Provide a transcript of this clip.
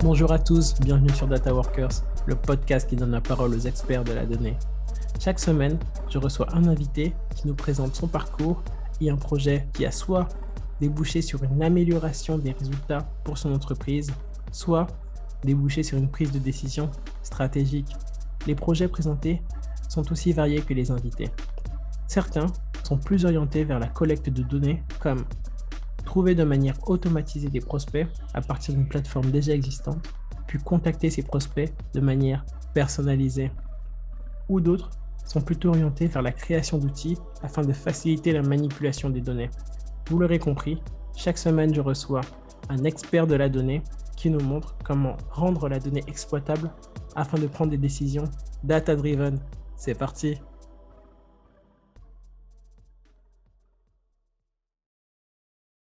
Bonjour à tous, bienvenue sur Data Workers, le podcast qui donne la parole aux experts de la donnée. Chaque semaine, je reçois un invité qui nous présente son parcours et un projet qui a soit débouché sur une amélioration des résultats pour son entreprise, soit débouché sur une prise de décision stratégique. Les projets présentés sont aussi variés que les invités. Certains sont plus orientés vers la collecte de données comme trouver de manière automatisée des prospects à partir d'une plateforme déjà existante, puis contacter ces prospects de manière personnalisée. Ou d'autres sont plutôt orientés vers la création d'outils afin de faciliter la manipulation des données. Vous l'aurez compris, chaque semaine je reçois un expert de la donnée qui nous montre comment rendre la donnée exploitable afin de prendre des décisions data-driven. C'est parti